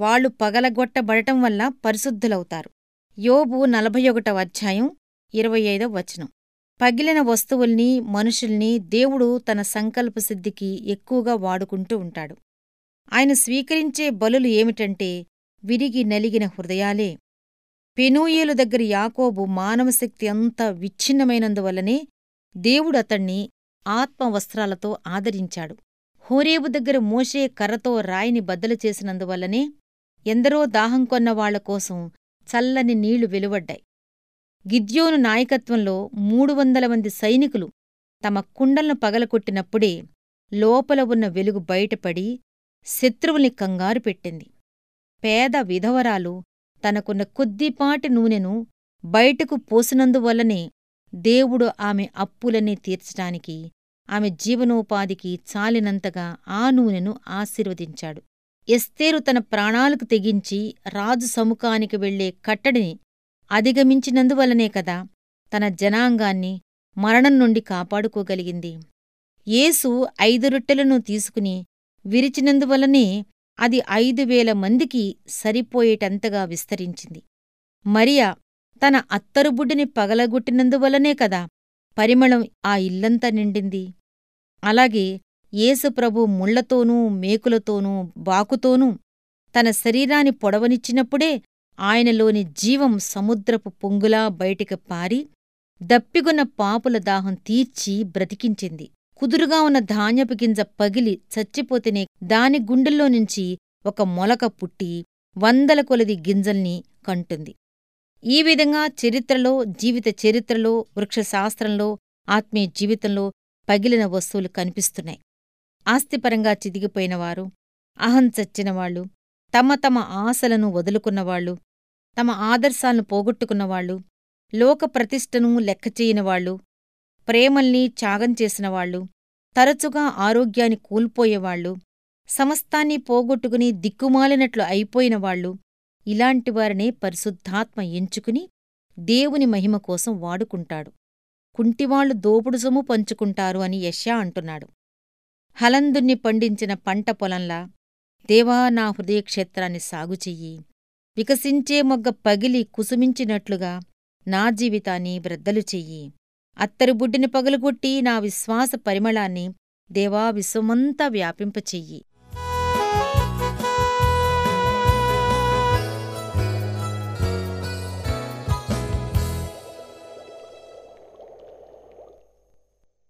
వాళ్ళు పగలగొట్టబడటం వల్ల పరిశుద్ధులవుతారు. యోబు నలభై ఒకటవ అధ్యాయం ఇరవై ఐదవ వచనం. పగిలిన వస్తువుల్ని మనుషుల్ని దేవుడు తన సంకల్ప సిద్ధికి ఎక్కువగా వాడుకుంటూ ఉంటాడు. ఆయన స్వీకరించే బలులు ఏమిటంటే విరిగి నలిగిన హృదయాలే. పెనూయేలు దగ్గర యాకోబు మానవశక్తి అంతా విచ్ఛిన్నమైనందువల్లనే దేవుడు అతణ్ణి ఆత్మవస్త్రాలతో ఆదరించాడు. హోరేబు దగ్గర మోషే కర్రతో రాయిని బద్దలు చేసినందువల్లనే ఎందరో దాహం కొన్న కోసం చల్లని నీళ్ళు వెలువడ్డాయి. గిద్యోను నాయకత్వంలో మూడు వందల మంది సైనికులు తమ కుండలను పగలకొట్టినప్పుడే లోపల ఉన్న వెలుగు బయటపడి శత్రువుల్ని కంగారు పెట్టింది. పేద విధవరాలు తనకున్న కొద్దిపాటి నూనెను బయటకు పోసినందువల్లనే దేవుడు ఆమె అప్పులన్నీ తీర్చటానికి ఆమె జీవనోపాధికి చాలినంతగా ఆ నూనెను ఆశీర్వదించాడు. ఎస్తేరు తన ప్రాణాలకు తెగించి రాజు సముఖానికి వెళ్ళే కట్టడిని అధిగమించినందువలనే కదా తన జనాంగాన్ని మరణం నుండి కాపాడుకోగలిగింది. యేసు ఐదు రొట్టెలను తీసుకుని విరిచినందువలనే అది ఐదు వేల మందికి సరిపోయేటంతగా విస్తరించింది. మరియా తన అత్తరుబుడ్డిని పగలగొట్టినందువల్లనే కదా పరిమళం ఆ ఇల్లంతా నిండింది. అలాగే యేసుప్రభు ముళ్ళతోనూ మేకులతోనూ బాకుతోనూ తన శరీరాన్ని పొడవనిచ్చినప్పుడే ఆయనలోని జీవం సముద్రపు పొంగులా బయటికి పారి దప్పిగొన్న పాపుల దాహం తీర్చి బ్రతికించింది. కుదురుగా ఉన్న ధాన్యపు గింజ పగిలి చచ్చిపోతేనే దాని గుండెల్లో నుంచి ఒక మొలక పుట్టి వందల కొలది గింజల్ని కంటుంది. ఈ విధంగా చరిత్రలో జీవిత చరిత్రలో వృక్షశాస్త్రంలో ఆత్మీయ జీవితంలో పగిలిన వస్తువులు కనిపిస్తున్నాయి. ఆస్తిపరంగా చిదిగిపోయినవారు అహం చచ్చినవాళ్ళు తమ తమ ఆశలను వదులుకున్నవాళ్ళు తమ ఆదర్శాలను పోగొట్టుకున్నవాళ్ళు లోక ప్రతిష్టను లెక్కచేయనివాళ్ళు ప్రేమల్ని త్యాగం చేసినవాళ్ళు తరచుగా ఆరోగ్యాన్ని కోల్పోయేవాళ్ళు సమస్తాన్ని పోగొట్టుకుని దిక్కుమాలినట్లు అయిపోయినవాళ్ళు ఇలాంటివారినే పరిశుద్ధాత్మ ఎంచుకుని దేవుని మహిమ కోసం వాడుకుంటాడు. కుంటివాళ్ళు దోపుడు సొమ్ము పంచుకుంటారు అని యశ్యా అంటున్నాడు. హలందుణ్ణి పండించిన పంట పొలంలా దేవా నా హృదయక్షేత్రాన్ని సాగుచెయ్యి వికసించే మొగ్గ పగిలి కుసుమించినట్లుగా నా జీవితాన్ని బ్రద్దలు చెయ్యి. అత్తరుబుడ్డిని పగులుగొట్టి నా విశ్వాస పరిమళాన్ని దేవా విశ్వమంతా వ్యాపింపచెయ్యి.